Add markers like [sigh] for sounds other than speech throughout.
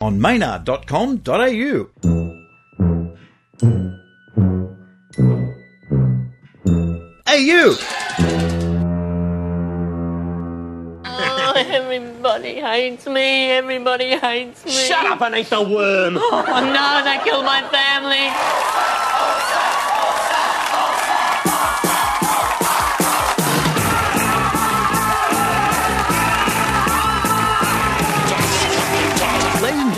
on maynard.com.au. Hey, you! Oh, everybody hates me. Everybody hates me. Shut up and eat the worm. Oh, no, they killed my family.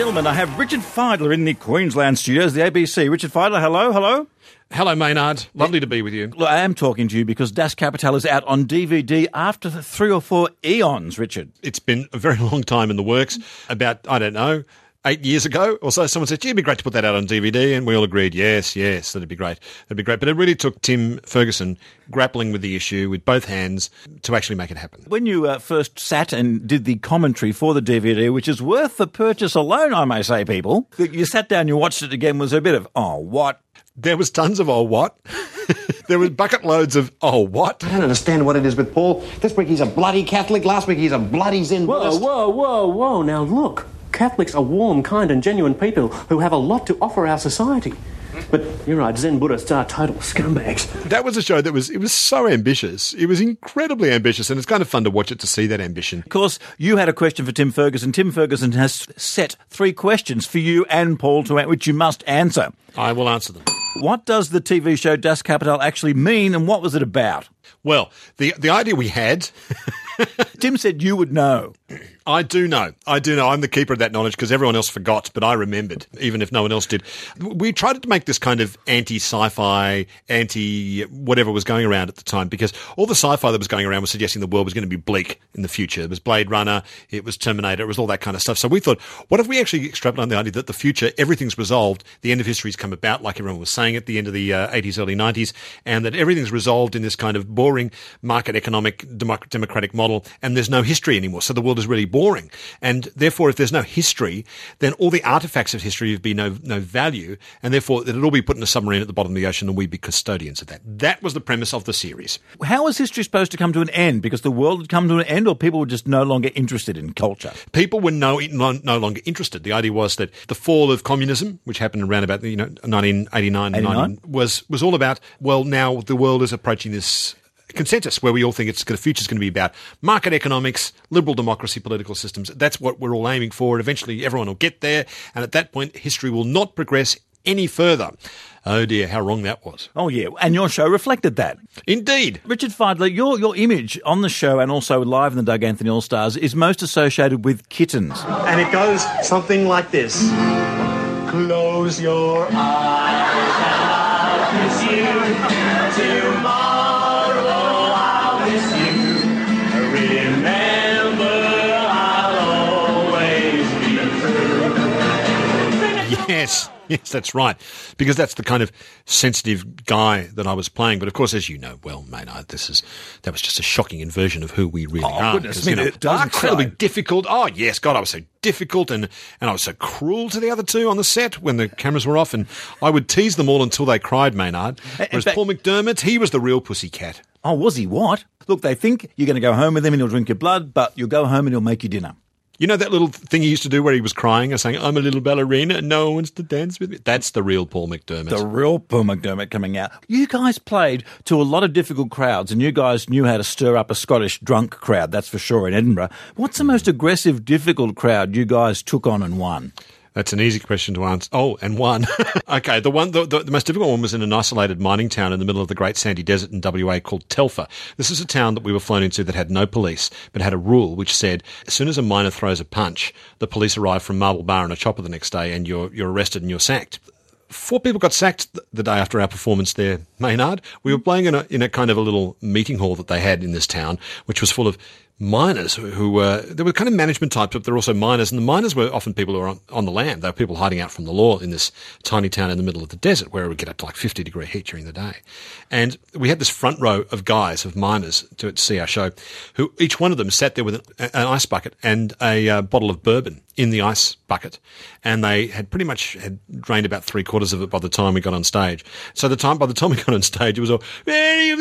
Gentlemen, I have Richard Fidler in the Queensland studios, the ABC. Richard Fidler, hello, hello. Hello, Maynard. Lovely to be with you. Look, I am talking to you because Das Kapital is out on DVD after three or four eons, Richard. It's been a very [laughs] long time in the works. About, I don't know, eight years ago or so, someone said, gee, it'd be great to put that out on DVD. And we all agreed, yes, yes, that'd be great. That'd be great. But it really took Tim Ferguson grappling with the issue with both hands to actually make it happen. When you uh, first sat and did the commentary for the DVD, which is worth the purchase alone, I may say, people, you sat down, you watched it again, was a bit of, oh, what? There was tons of, oh, what? [laughs] there was bucket loads of, oh, what? I don't understand what it is with Paul. This week he's a bloody Catholic. Last week he's a bloody Zen Whoa, Buddhist. whoa, whoa, whoa. Now look, Catholics are warm, kind, and genuine people who have a lot to offer our society. But you're right, Zen Buddhists are total scumbags. That was a show that was, it was so ambitious. It was incredibly ambitious and it's kind of fun to watch it to see that ambition. Of course, you had a question for Tim Ferguson. Tim Ferguson has set three questions for you and Paul to which you must answer. I will answer them. What does the TV show Das Kapital actually mean, and what was it about? Well, the, the idea we had Tim said you would know. [laughs] I do know. I do know. I'm the keeper of that knowledge because everyone else forgot, but I remembered, even if no one else did. We tried to make this kind of anti sci fi, anti whatever was going around at the time because all the sci fi that was going around was suggesting the world was going to be bleak in the future. It was Blade Runner, it was Terminator, it was all that kind of stuff. So we thought, what if we actually extrapolate on the idea that the future, everything's resolved, the end of history's come about, like everyone was saying at the end of the uh, 80s, early 90s, and that everything's resolved in this kind of boring market economic democ- democratic model, and there's no history anymore. So the world is really boring. And therefore, if there's no history, then all the artifacts of history would be no, no value, and therefore it'll all be put in a submarine at the bottom of the ocean, and we'd be custodians of that. That was the premise of the series. How was history supposed to come to an end? Because the world had come to an end, or people were just no longer interested in culture? People were no, no, no longer interested. The idea was that the fall of communism, which happened around about you know 1989, 89? 19, was was all about well now the world is approaching this consensus where we all think it's the future is going to be about market economics, liberal democracy, political systems. That's what we're all aiming for. And eventually everyone will get there. And at that point, history will not progress any further. Oh dear, how wrong that was. Oh, yeah. And your show reflected that. Indeed. Richard Fidler, your, your image on the show and also live in the Doug Anthony All Stars is most associated with kittens. And it goes something like this. Close your eyes Yes, that's right. Because that's the kind of sensitive guy that I was playing. But of course, as you know well, Maynard, this is that was just a shocking inversion of who we really Oh, are. goodness me, you know, it doesn't incredibly difficult. Oh yes, God, I was so difficult and and I was so cruel to the other two on the set when the cameras were off, and I would tease them all until they cried, Maynard. Whereas fact- Paul McDermott, he was the real pussycat. Oh, was he what? Look, they think you're going to go home with him and he'll drink your blood, but you'll go home and he'll make you dinner. You know that little thing he used to do where he was crying and saying, "I'm a little ballerina and no one wants to dance with me." That's the real Paul McDermott. The real Paul McDermott coming out. You guys played to a lot of difficult crowds, and you guys knew how to stir up a Scottish drunk crowd, that's for sure, in Edinburgh. What's the most aggressive, difficult crowd you guys took on and won? That's an easy question to answer. Oh, and one. [laughs] okay, the one, the, the, the most difficult one was in an isolated mining town in the middle of the Great Sandy Desert in WA called Telfer. This is a town that we were flown into that had no police, but had a rule which said as soon as a miner throws a punch, the police arrive from Marble Bar in a chopper the next day, and you're you're arrested and you're sacked. Four people got sacked the day after our performance there, Maynard. We were playing in a, in a kind of a little meeting hall that they had in this town, which was full of miners who, were, they were kind of management types, but they're also miners. And the miners were often people who were on, on the land. They were people hiding out from the law in this tiny town in the middle of the desert where it would get up to like 50 degree heat during the day. And we had this front row of guys, of miners to see our show, who each one of them sat there with an, an ice bucket and a uh, bottle of bourbon in the ice bucket. And they had pretty much had drained about three quarters of it by the time we got on stage. So the time, by the time we got on stage, it was all, you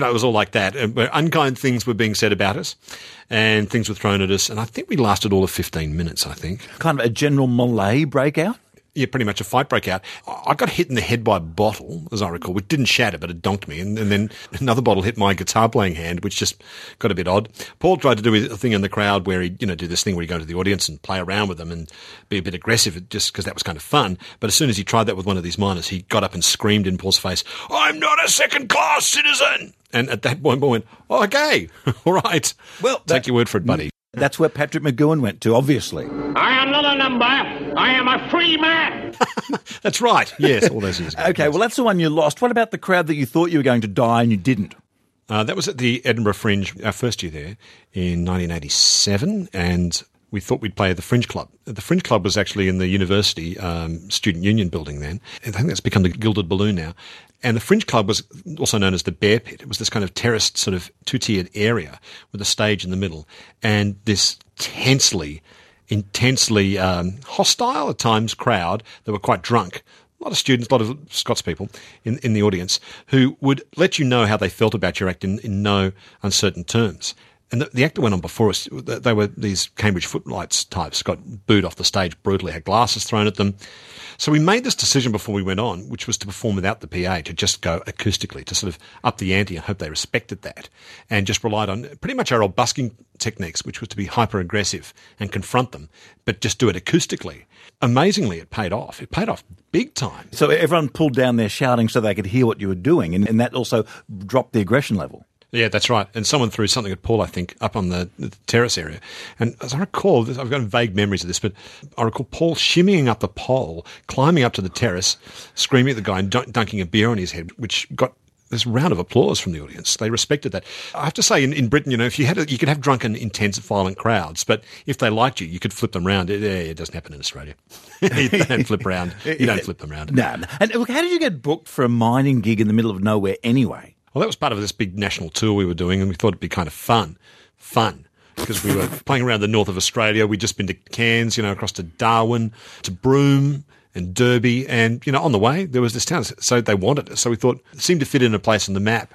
know, it was all like that. And unkind things were being said about us, and things were thrown at us. And I think we lasted all of 15 minutes. I think. Kind of a general melee breakout. Yeah, pretty much a fight broke out. I I got hit in the head by a bottle, as I recall, which didn't shatter, but it donked me. And, and then [laughs] another bottle hit my guitar playing hand, which just got a bit odd. Paul tried to do a thing in the crowd where he, you know, do this thing where you go to the audience and play around with them and be a bit aggressive just because that was kind of fun. But as soon as he tried that with one of these miners, he got up and screamed in Paul's face, I'm not a second class citizen. And at that [laughs] point, Paul went, oh, okay, [laughs] all right. Well, take that- your word for it, buddy. That's where Patrick McGoohan went to, obviously. I am not a number. I am a free man. [laughs] That's right. Yes, all those years ago. Okay, well, that's the one you lost. What about the crowd that you thought you were going to die and you didn't? Uh, that was at the Edinburgh Fringe, our first year there in 1987, and we thought we'd play at the Fringe Club. The Fringe Club was actually in the university um, student union building then. I think that's become the Gilded Balloon now. And the Fringe Club was also known as the Bear Pit. It was this kind of terraced, sort of two-tiered area with a stage in the middle, and this tensely, intensely um, hostile at times crowd that were quite drunk a lot of students, a lot of Scots people in, in the audience who would let you know how they felt about your act in, in no uncertain terms. And the, the actor went on before us. They were these Cambridge footlights types, got booed off the stage brutally, had glasses thrown at them. So we made this decision before we went on, which was to perform without the PA, to just go acoustically, to sort of up the ante and hope they respected that, and just relied on pretty much our old busking techniques, which was to be hyper aggressive and confront them, but just do it acoustically. Amazingly, it paid off. It paid off big time. So everyone pulled down their shouting so they could hear what you were doing, and, and that also dropped the aggression level. Yeah, that's right. And someone threw something at Paul, I think, up on the, the terrace area. And as I recall, I've got vague memories of this, but I recall Paul shimmying up the pole, climbing up to the terrace, screaming at the guy and dunk- dunking a beer on his head, which got this round of applause from the audience. They respected that. I have to say, in, in Britain, you know, if you had, a, you could have drunken, intense, violent crowds, but if they liked you, you could flip them round. It, it doesn't happen in Australia. [laughs] you don't flip round. You don't [laughs] flip them round. No, no. And look, how did you get booked for a mining gig in the middle of nowhere anyway? Well, that was part of this big national tour we were doing, and we thought it'd be kind of fun. Fun. Because we were [laughs] playing around the north of Australia. We'd just been to Cairns, you know, across to Darwin, to Broome and Derby. And, you know, on the way, there was this town. So they wanted us. So we thought it seemed to fit in a place on the map.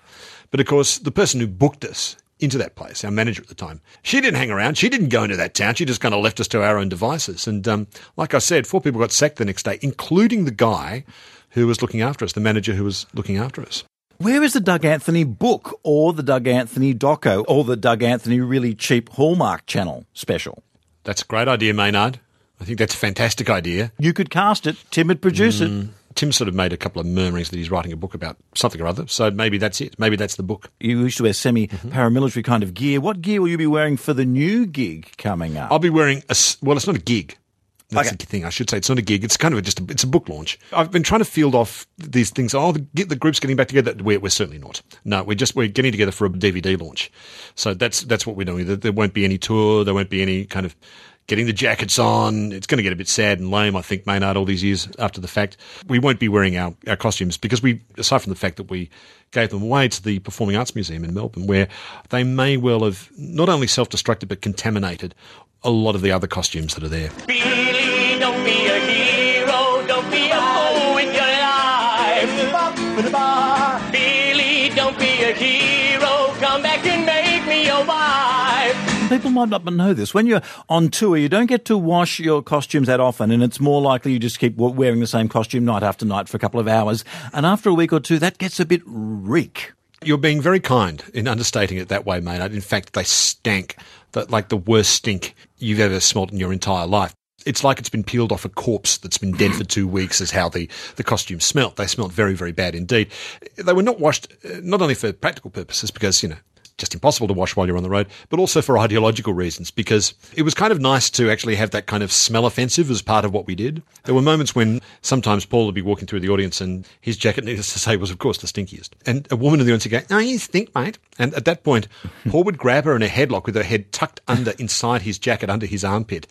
But of course, the person who booked us into that place, our manager at the time, she didn't hang around. She didn't go into that town. She just kind of left us to our own devices. And um, like I said, four people got sacked the next day, including the guy who was looking after us, the manager who was looking after us. Where is the Doug Anthony book or the Doug Anthony doco or the Doug Anthony really cheap Hallmark channel special? That's a great idea, Maynard. I think that's a fantastic idea. You could cast it. Tim would produce it. Mm, Tim sort of made a couple of murmurings that he's writing a book about something or other. So maybe that's it. Maybe that's the book. You used to wear semi mm-hmm. paramilitary kind of gear. What gear will you be wearing for the new gig coming up? I'll be wearing a well. It's not a gig. That's Okay. the thing. I should say it's not a gig. It's kind of a, just a, it's a book launch. I've been trying to field off these things. Oh, the, the group's getting back together. We're, we're certainly not. No, we're just we're getting together for a DVD launch. So that's that's what we're doing. There, there won't be any tour. There won't be any kind of getting the jackets on. It's going to get a bit sad and lame, I think, Maynard, all these years after the fact. We won't be wearing our, our costumes because we, aside from the fact that we gave them away to the Performing Arts Museum in Melbourne, where they may well have not only self destructed but contaminated a lot of the other costumes that are there. Billy, don't be a hero. Don't be a fool with your life. Billy, don't be a hero. Come back and make me your wife. People might not know this. When you're on tour, you don't get to wash your costumes that often, and it's more likely you just keep wearing the same costume night after night for a couple of hours. And after a week or two, that gets a bit reek. You're being very kind in understating it that way, Maynard. In fact, they stank, like the worst stink you've ever smelt in your entire life. It's like it's been peeled off a corpse that's been dead for two weeks, is how the, the costumes smelt. They smelt very, very bad indeed. They were not washed, uh, not only for practical purposes, because, you know, just impossible to wash while you're on the road, but also for ideological reasons, because it was kind of nice to actually have that kind of smell offensive as part of what we did. There were moments when sometimes Paul would be walking through the audience and his jacket, needless to say, was of course the stinkiest. And a woman in the audience would go, Oh, you stink, mate. And at that point, Paul would grab her in a headlock with her head tucked under inside his jacket, under his armpit.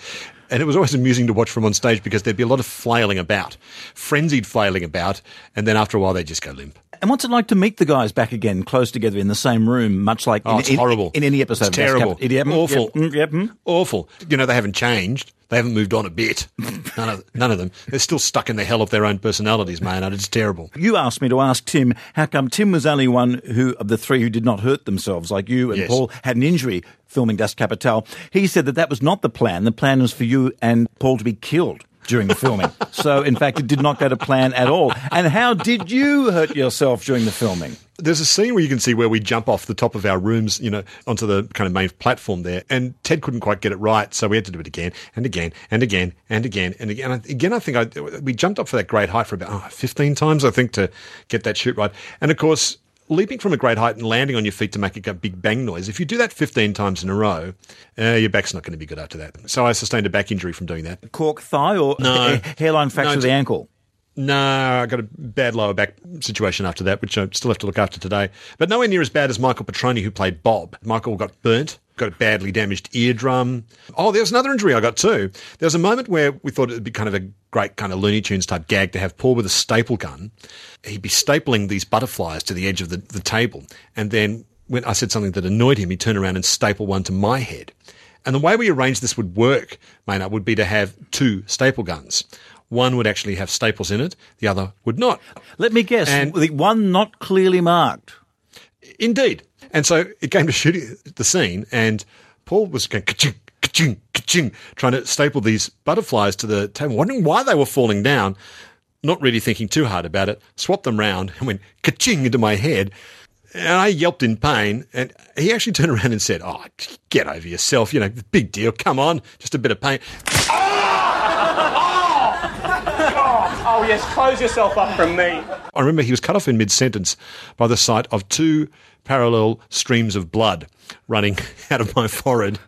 And it was always amusing to watch from on stage because there'd be a lot of flailing about, frenzied flailing about, and then after a while they'd just go limp. And what's it like to meet the guys back again, close together in the same room, much like Oh, in, it's in- horrible. in any episode? It's of Gas terrible. Yep, Awful. Yep, mm, yep, mm. Awful. You know, they haven't changed. They haven't moved on a bit. [laughs] None of, none of them. They're still stuck in the hell of their own personalities, Maynard. It's terrible. You asked me to ask Tim how come Tim was only one who of the three who did not hurt themselves, like you and Yes. Paul had an injury filming Das Kapital. He said that that was not the plan. The plan was for you and Paul to be killed during the filming. so, in fact, it did not go to plan at all. And how did you hurt yourself during the filming? There's a scene where you can see where we jump off the top of our rooms, you know, onto the kind of main platform there. And Ted couldn't quite get it right, so we had to do it again and again and again and again and again. And again, I think I, we jumped up for that great height for about oh, 15 times, I think, to get that shoot right. And of course, leaping from a great height and landing on your feet to make a big bang noise, if you do that 15 times in a row, uh, your back's not going to be good after that. So I sustained a back injury from doing that. Cork thigh or No. hairline fracture No, of the ankle? No, I got a bad lower back situation after that, which I still have to look after today. But nowhere near as bad as Michael Petroni, who played Bob. Michael got burnt, got a badly damaged eardrum. Oh, there's another injury I got too. There was a moment where we thought it'd be kind of a great kind of Looney Tunes type gag to have Paul with a staple gun. He'd be stapling these butterflies to the edge of the, the table. And then when I said something that annoyed him, he'd turn around and staple one to my head. And the way we arranged this would work, Maynard, would be to have two staple guns. One would actually have staples in it, the other would not. Let me guess. And- the one not clearly marked. Indeed. And so it came to shooting the scene, and Paul was going ka-ching, ka-ching, ka-ching, trying to staple these butterflies to the table, wondering why they were falling down, not really thinking too hard about it, swapped them round and went ka-ching into my head. And I yelped in pain, and he actually turned around and said, Oh, get over yourself. You know, big deal. Come on, just a bit of pain. Oh, Oh, yes, close yourself up from me. I remember he was cut off in mid sentence by the sight of two parallel streams of blood running [laughs] out of my forehead,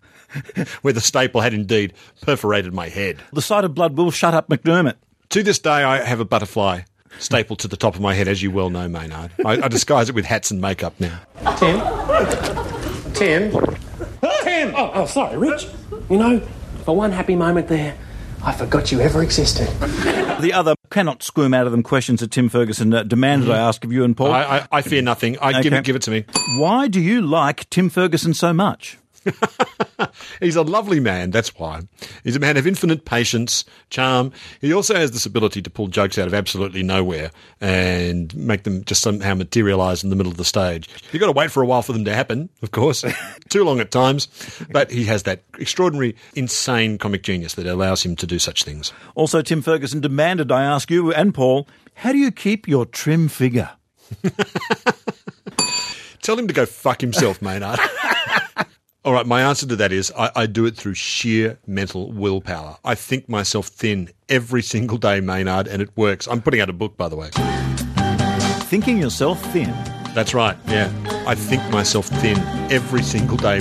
where the staple had indeed perforated my head. The sight of blood will shut up McDermott. To this day, I have a butterfly stapled to the top of my head, as you well know, Maynard. I, I disguise it with hats and makeup now. Tim? Tim? Tim! Oh, oh, sorry, Rich. You know, for one happy moment there, I forgot you ever existed. [laughs] The other cannot squirm out of them questions that Tim Ferguson uh, demanded I ask of you and Paul. I, I, I fear nothing. I give Okay. it, give it to me. Why do you like Tim Ferguson so much? [laughs] He's a lovely man, that's why. He's a man of infinite patience, charm. He also has this ability to pull jokes out of absolutely nowhere and make them just somehow materialise in the middle of the stage. You've got to wait for a while for them to happen, of course, [laughs] too long at times, but he has that extraordinary, insane comic genius that allows him to do such things. Also, Tim Ferguson demanded I ask you and Paul, how do you keep your trim figure? [laughs] Tell him to go fuck himself, Maynard. All right, my answer to that is I, I do it through sheer mental willpower. I think myself thin every single day, Maynard, and it works. I'm putting out a book, by the way. Thinking yourself thin. That's right, yeah. I think myself thin every single day.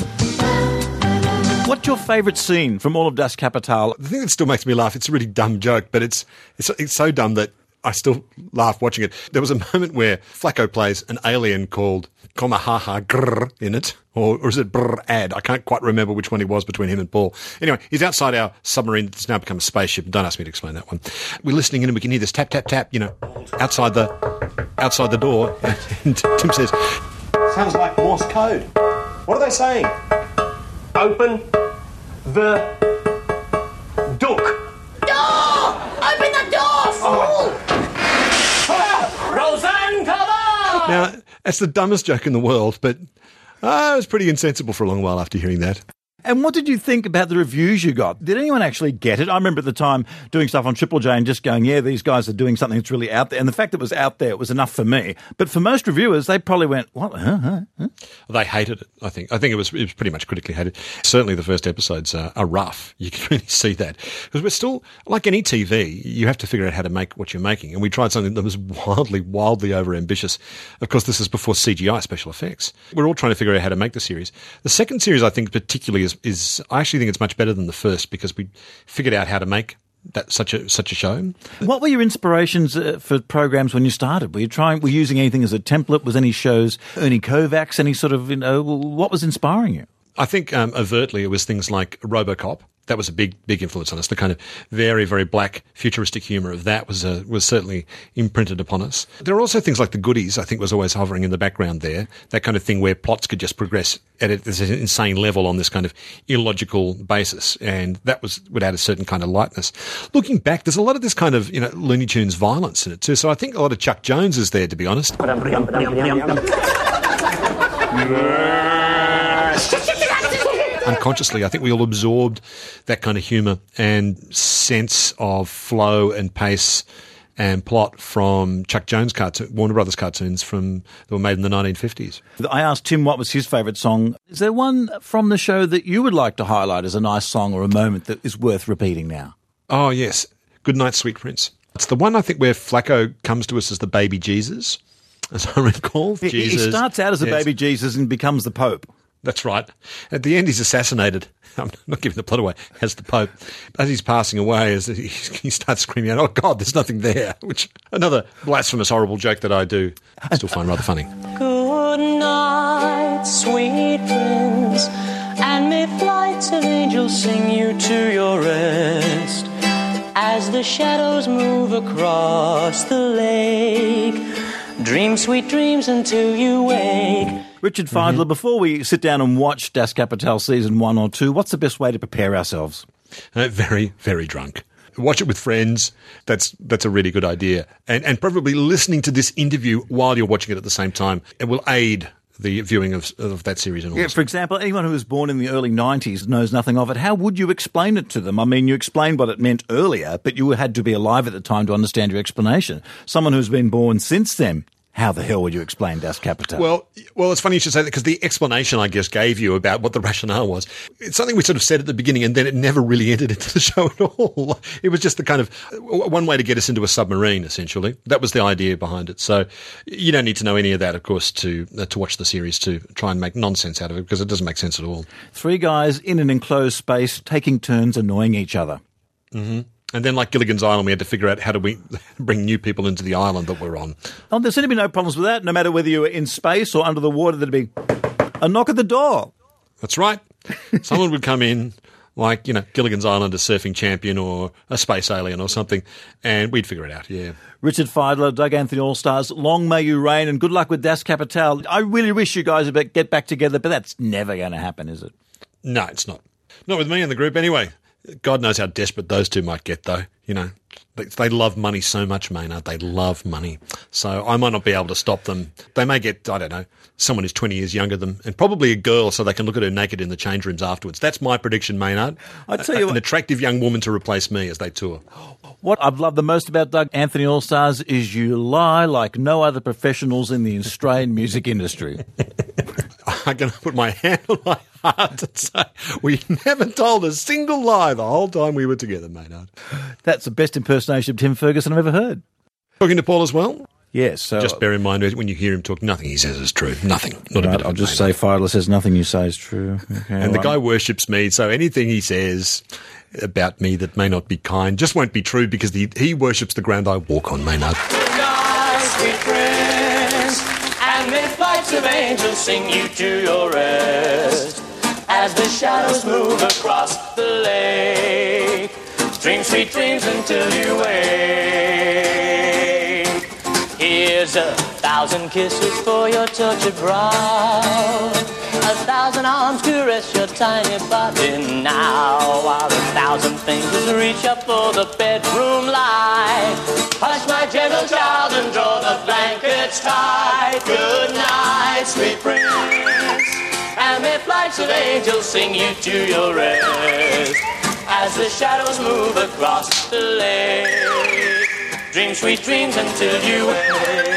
What's your favourite scene from all of Das Kapital? The thing that still makes me laugh, it's a really dumb joke, but it's, it's, it's so dumb that I still laugh watching it. There was a [laughs] moment where Flacco plays an alien called Komahaha Grrr in it, or, or is it Brr Ad? I can't quite remember which one he was between him and Paul. Anyway, he's outside our submarine that's now become a spaceship. Don't ask me to explain that one. We're listening in and we can hear this tap, tap, tap, you know, outside the, outside the door. [laughs] And Tim says, Sounds like Morse code. What are they saying? Open the door. Door! Open the door, fool! Oh. Roseanne! Now, that's the dumbest joke in the world, but uh, I was pretty insensible for a long while after hearing that. And what did you think about the reviews you got? Did anyone actually get it? I remember at the time doing stuff on Triple J and just going, yeah, these guys are doing something that's really out there. And the fact that it was out there it was enough for me. But for most reviewers, they probably went, what? Huh? Huh? They hated it. I think. I think it was it was pretty much critically hated. Certainly, the first episodes are, are rough. [laughs] You can really see that because we're still like any TV. You have to figure out how to make what you're making, and we tried something that was wildly, wildly over ambitious. Of course, this is before CGI special effects. We're all trying to figure out how to make the series. The second series, I think, particularly is is I actually think it's much better than the first because we figured out how to make. That such a such a show. What were your inspirations uh, for programs when you started? Were you trying, were you using anything as a template? Was any shows, Ernie Kovacs, any sort of, you know, what was inspiring you? I think um, overtly it was things like RoboCop That was a big, big influence on us. The kind of very, very black, futuristic humour of that was uh, was certainly imprinted upon us. There are also things like the goodies. I think was always hovering in the background there. That kind of thing where plots could just progress at a- this insane level on this kind of illogical basis, and that was would add a certain kind of lightness. Looking back, there's a lot of this kind of you know Looney Tunes violence in it too. So I think a lot of Chuck Jones is there, to be honest. Unconsciously, I think we all absorbed that kind of humour and sense of flow and pace and plot from Chuck Jones cartoon, Warner Brothers cartoons from that were made in the 1950s. I asked Tim what was his favourite song. Is there one from the show that you would like to highlight as a nice song or a moment that is worth repeating now? Oh yes, Good Night, Sweet Prince. It's the one I think where Flacco comes to us as the baby Jesus, as I [laughs] recall. He- Jesus. He starts out as a Yes. baby Jesus and becomes the Pope. That's right. At the end, he's assassinated. [laughs] I'm not giving the plot away. As the Pope, as he's passing away, as he, [laughs] he starts screaming out, "Oh God, there's nothing there!" [laughs] Which another blasphemous, horrible joke that I do still find rather funny. Good night, sweet friends, and may flights of angels sing you to your rest as the shadows move across the lake. Dream sweet dreams until you wake. Richard Fidler, Mm-hmm. before we sit down and watch Das Kapital season one or two, what's the best way to prepare ourselves? Uh, very, very drunk. Watch it with friends. That's that's a really good idea, and and probably listening to this interview while you're watching it at the same time. It will aid the viewing of of that series and all. Yeah, for example, anyone who was born in the early 90s knows nothing of it. How would you explain it to them? I mean, you explained what it meant earlier, but you had to be alive at the time to understand your explanation. Someone who's been born since then, how the hell would you explain Das Kapital? Well, well, it's funny you should say that because the explanation I guess gave you about what the rationale was. It's something we sort of said at the beginning, and then it never really [laughs] entered into the show at all. It was just the kind of one way to get us into a submarine, essentially. That was the idea behind it. So you don't need to know any of that, of course, to uh, to watch the series to try and make nonsense out of it because it doesn't make sense at all. Three guys in an enclosed space taking turns annoying each other. And then, like Gilligan's Island, we had to figure out how do we [laughs] bring new people into the island that we're on. Oh, there to be no problems with that. No matter whether you were in space or under the water, there'd be a knock at the door. That's right. [laughs] Someone would come in, like, you know, Gilligan's Island, a surfing champion or a space alien or something, and we'd figure it out, yeah. Richard Fidler, Doug Anthony All Stars, long may you reign, and good luck with Das Kapital. I really wish you guys would get back together, but that's never going to happen, is it? No, it's not. Not with me in the group anyway. God knows how desperate those two might get, though. You know, they, they love money so much, Maynard. They love money. So I might not be able to stop them. They may get, I don't know, someone who's 20 years younger than them, and probably a girl so they can look at her naked in the change rooms afterwards. That's my prediction, Maynard. I tell you A- what- An attractive young woman to replace me as they tour. What I've loved the most about Doug Anthony Allstars is you lie like no other professionals in the Australian music industry. [laughs] I'm going to put my hand on my heart and say we never told a single lie the whole time we were together, Maynard. That's the best impersonation of Tim Ferguson I've ever heard. Talking to Paul as well. Yes, so Just bear in mind when you hear him talk, nothing he says is true. Nothing. Not a bit. I'll just say Fidler says nothing you say is true. Okay, And the right. guy worships me, so anything he says about me that may not be kind just won't be true because he, he worships the ground I walk on, Maynard. Angels sing you to your rest as the shadows move across the lake. Dream sweet dreams until you wake. Here's a thousand kisses for your tortured brow. A thousand arms caress your tiny body now. While a thousand fingers reach up for the bedroom light. Hush, my gentle child, and draw the blankets tight. Good night, sweet prince. And may flights of angels sing you to your rest. As the shadows move across the lake. Dream sweet dreams until you wake.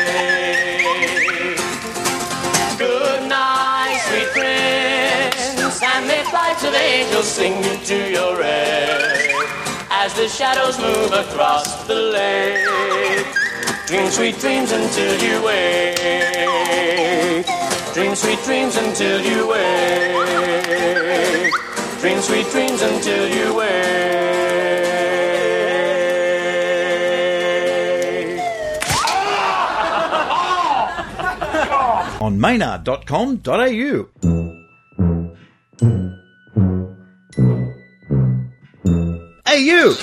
Flights of angels your. As the shadows move across the lake, dream sweet dreams until you wake. Dream sweet dreams until you wake. Dream sweet dreams until you wake. on maynard.com.au. you!